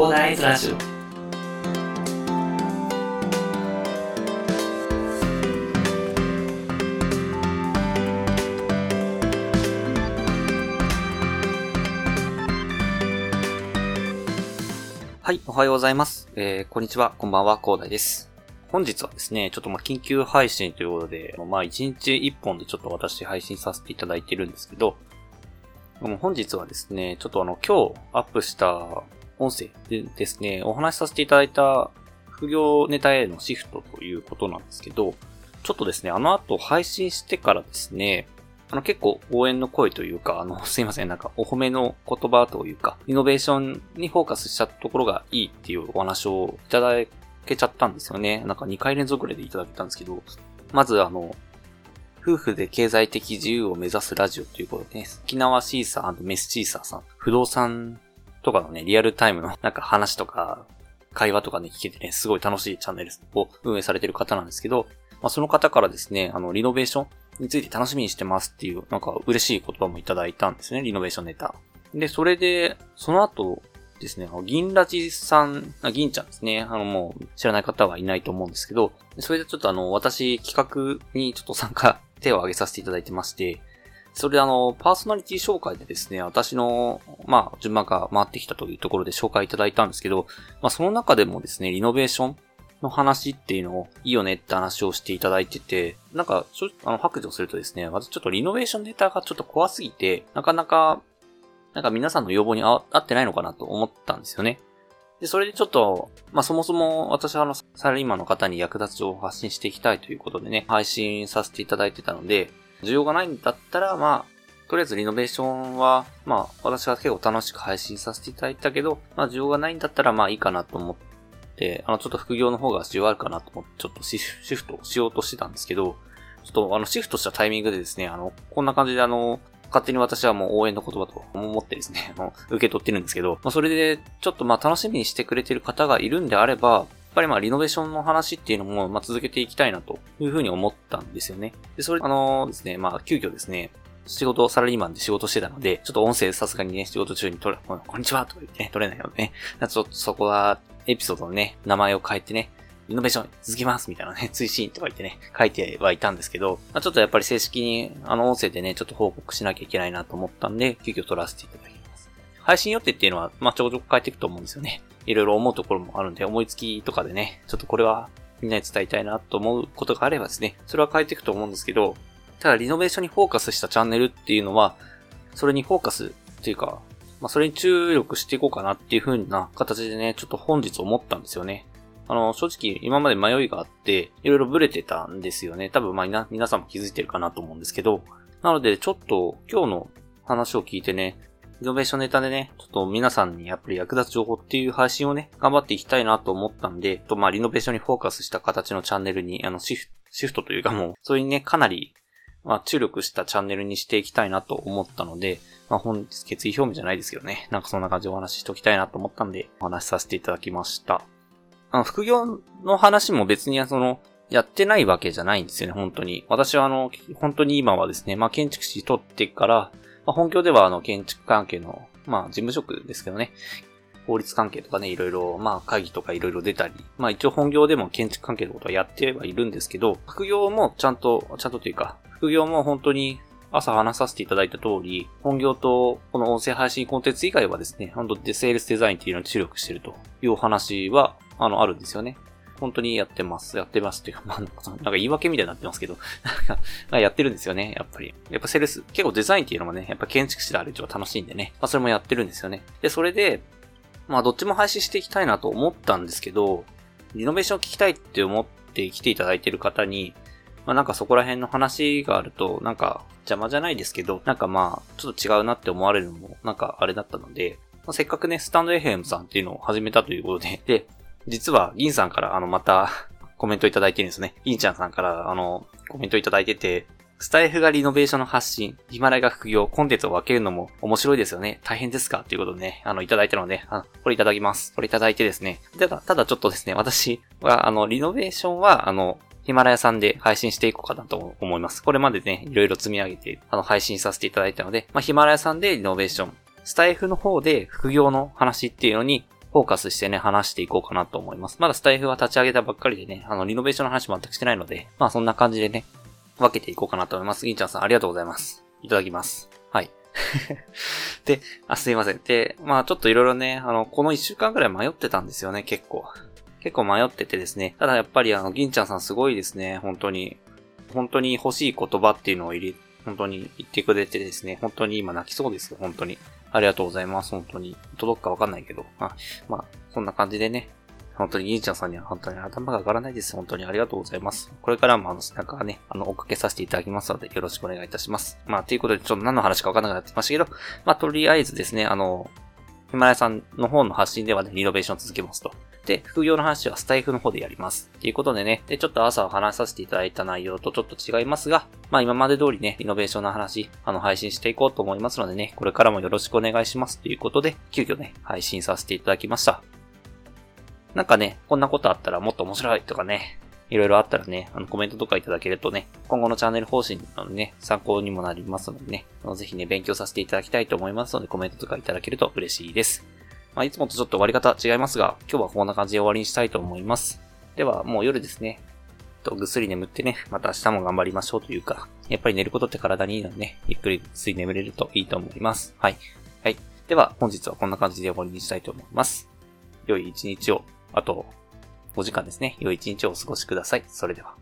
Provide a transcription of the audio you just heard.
コーダーイズラジオ。はい、おはようございます。えー、こんにちは、こんばんは、広大です。本日はですね、ちょっとまあ緊急配信ということで、まあ1日1本でちょっと私配信させていただいてるんですけど、もう本日はですね、ちょっとあの今日アップした音声でですね、お話しさせていただいた副業ネタへのシフトということなんですけど、ちょっとですね、あの後配信してからですね、あの結構応援の声というか、あの、すいません、なんかお褒めの言葉というか、イノベーションにフォーカスしたところがいいっていうお話をいただけちゃったんですよね。なんか2回連続ぐらいでいただけたんですけど、まずあの、夫婦で経済的自由を目指すラジオということでね、沖縄シーサーメスチーサーさん、不動産とかのね、リアルタイムの なんか話とか、会話とかね、聞けてね、すごい楽しいチャンネルを運営されてる方なんですけど、まあ、その方からですね、あの、リノベーションについて楽しみにしてますっていう、なんか嬉しい言葉もいただいたんですね、リノベーションネタ。で、それで、その後ですね、銀ラジさん、あ銀ちゃんですね、あのもう知らない方はいないと思うんですけど、それでちょっとあの、私企画にちょっと参加、手を挙げさせていただいてまして、それであの、パーソナリティ紹介でですね、私の、まあ、順番が回ってきたというところで紹介いただいたんですけど、まあ、その中でもですね、リノベーションの話っていうのをいいよねって話をしていただいてて、なんか、ちょあの、白状するとですね、私ちょっとリノベーションネタがちょっと怖すぎて、なかなか、なんか皆さんの要望に合合ってないのかなと思ったんですよね。で、それでちょっと、まあそもそも私はあの、サラリーマンの方に役立つ情報を発信していきたいということでね、配信させていただいてたので、需要がないんだったら、まあ、とりあえずリノベーションは、まあ、私は結構楽しく配信させていただいたけど、まあ、需要がないんだったら、まあいいかなと思って、あの、ちょっと副業の方が需要あるかなと思って、ちょっとシフトしようとしてたんですけど、ちょっとあの、シフトしたタイミングでですね、あの、こんな感じであの、勝手に私はもう応援の言葉と思ってですね、あの受け取ってるんですけど、まあ、それで、ちょっとまあ楽しみにしてくれてる方がいるんであれば、っぱりまあリノベーションの話っていうのもまあ続けていきたいなというふうに思ったんですよね。で、それ、あのですね、まあ急遽ですね、仕事、サラリーマンで仕事してたので、ちょっと音声さすがにね、仕事中に取れ、こんにちはとか言ってね、取れないのでね、ちょっとそこはエピソードのね、名前を変えてね、イノベーション続きますみたいなね、追伸とか言ってね、書いてはいたんですけど、まあ、ちょっとやっぱり正式にあの音声でね、ちょっと報告しなきゃいけないなと思ったんで、急遽取らせていただきます。配信予定っていうのは、まあ、ちょこちょこ変えていくと思うんですよね。いろいろ思うところもあるんで、思いつきとかでね、ちょっとこれはみんなに伝えたいなと思うことがあればですね、それは変えていくと思うんですけど、ただリノベーションにフォーカスしたチャンネルっていうのは、それにフォーカスっていうか、まあ、それに注力していこうかなっていう風な形でね、ちょっと本日思ったんですよね。あの、正直今まで迷いがあって、いろいろブレてたんですよね。多分まあな皆さんも気づいてるかなと思うんですけど、なのでちょっと今日の話を聞いてね、イノベーションネタでね、ちょっと皆さんにやっぱり役立つ情報っていう配信をね、頑張っていきたいなと思ったんで、とまあリノベーションにフォーカスした形のチャンネルに、あのシフシフトというかもう、それにね、かなり、まあ注力したチャンネルにしていきたいなと思ったので、まあ本日決意表明じゃないですけどね、なんかそんな感じでお話ししておきたいなと思ったんで、お話しさせていただきました。あの、副業の話も別にその、やってないわけじゃないんですよね、本当に。私はあの、本当に今はですね、まあ建築士取ってから、まあ、本業ではあの、建築関係の、まあ事務職ですけどね、法律関係とかね、いろいろ、まあ会議とかいろいろ出たり、まあ一応本業でも建築関係のことはやってはいるんですけど、副業もちゃんと、ちゃんとというか、副業も本当に朝話させていただいた通り、本業とこの音声配信コンテンツ以外はですね、本当でセールスデザインっていうのに注力してるというお話は、あの、あるんですよね。本当にやってます。やってますっていうか、まあ、なんか言い訳みたいになってますけど、なんか、やってるんですよね、やっぱり。やっぱセールス、結構デザインっていうのもね、やっぱ建築士である以上楽しいんでね、まあそれもやってるんですよね。で、それで、まあどっちも配信していきたいなと思ったんですけど、リノベーションを聞きたいって思って来ていただいてる方に、まあなんかそこら辺の話があると、なんか邪魔じゃないですけど、なんかまあちょっと違うなって思われるのもなんかあれだったので、ま、せっかくね、スタンド FM さんっていうのを始めたということで、で、実は銀さんからあのまた コメントいただいてるんですね。銀ちゃんさんからあのコメントいただいてて、スタイフがリノベーションの発信、ヒマラヤが副業、コンテンツを分けるのも面白いですよね。大変ですか？っていうことでね、あの、いただいたので、あのこれいただきます。これいただいてですね。ただ、ただちょっとですね、私は、あの、リノベーションは、あの、ヒマラヤさんで配信していこうかなと思います。これまでね、いろいろ積み上げて、あの、配信させていただいたので、まあ、ヒマラヤさんでリノベーション、スタイフの方で副業の話っていうのに、フォーカスしてね、話していこうかなと思います。まだスタイフは立ち上げたばっかりでね、あの、リノベーションの話全くしてないので、まあそんな感じでね、分けていこうかなと思います。銀ちゃんさんありがとうございます。いただきます。はい。で、あ、すいません。で、まあちょっといろいろね、あの、この一週間くらい迷ってたんですよね、結構。結構迷っててですね。ただやっぱりあの、銀ちゃんさんすごいですね、本当に。本当に欲しい言葉っていうのを入れ、本当に言ってくれてですね、本当に今泣きそうです、本当に。ありがとうございます、本当に。届くかわかんないけど。あまあ、そんな感じでね、本当に兄ちゃんさんには本当に頭が上がらないです。本当にありがとうございます。これからもあの背中がね、あの、おかけさせていただきますので、よろしくお願いいたします。まあ、ということで、ちょっと何の話かわかんなくなってましたけど、まあ、とりあえずですね、あの、ヒマラヤさんの方の発信ではね、リノベーション続けますと。で、副業の話はスタイフの方でやります。ということでね、で、ちょっと朝話させていただいた内容とちょっと違いますが、まあ今まで通りね、リノベーションの話、あの、配信していこうと思いますのでね、これからもよろしくお願いしますということで、急遽ね、配信させていただきました。なんかね、こんなことあったらもっと面白いとかね、いろいろあったらね、あの、コメントとかいただけるとね、今後のチャンネル方針のね、参考にもなりますのでね、ぜひね、勉強させていただきたいと思いますので、コメントとかいただけると嬉しいです。まあ、いつもとちょっと終わり方違いますが、今日はこんな感じで終わりにしたいと思います。では、もう夜ですね。と、ぐっすり眠ってね、また明日も頑張りましょうというか、やっぱり寝ることって体にいいのでね、ゆっくりぐっすり眠れるといいと思います。はい。はい。では、本日はこんな感じで終わりにしたいと思います。良い一日を、あと、5時間ですね。良い一日をお過ごしください。それでは。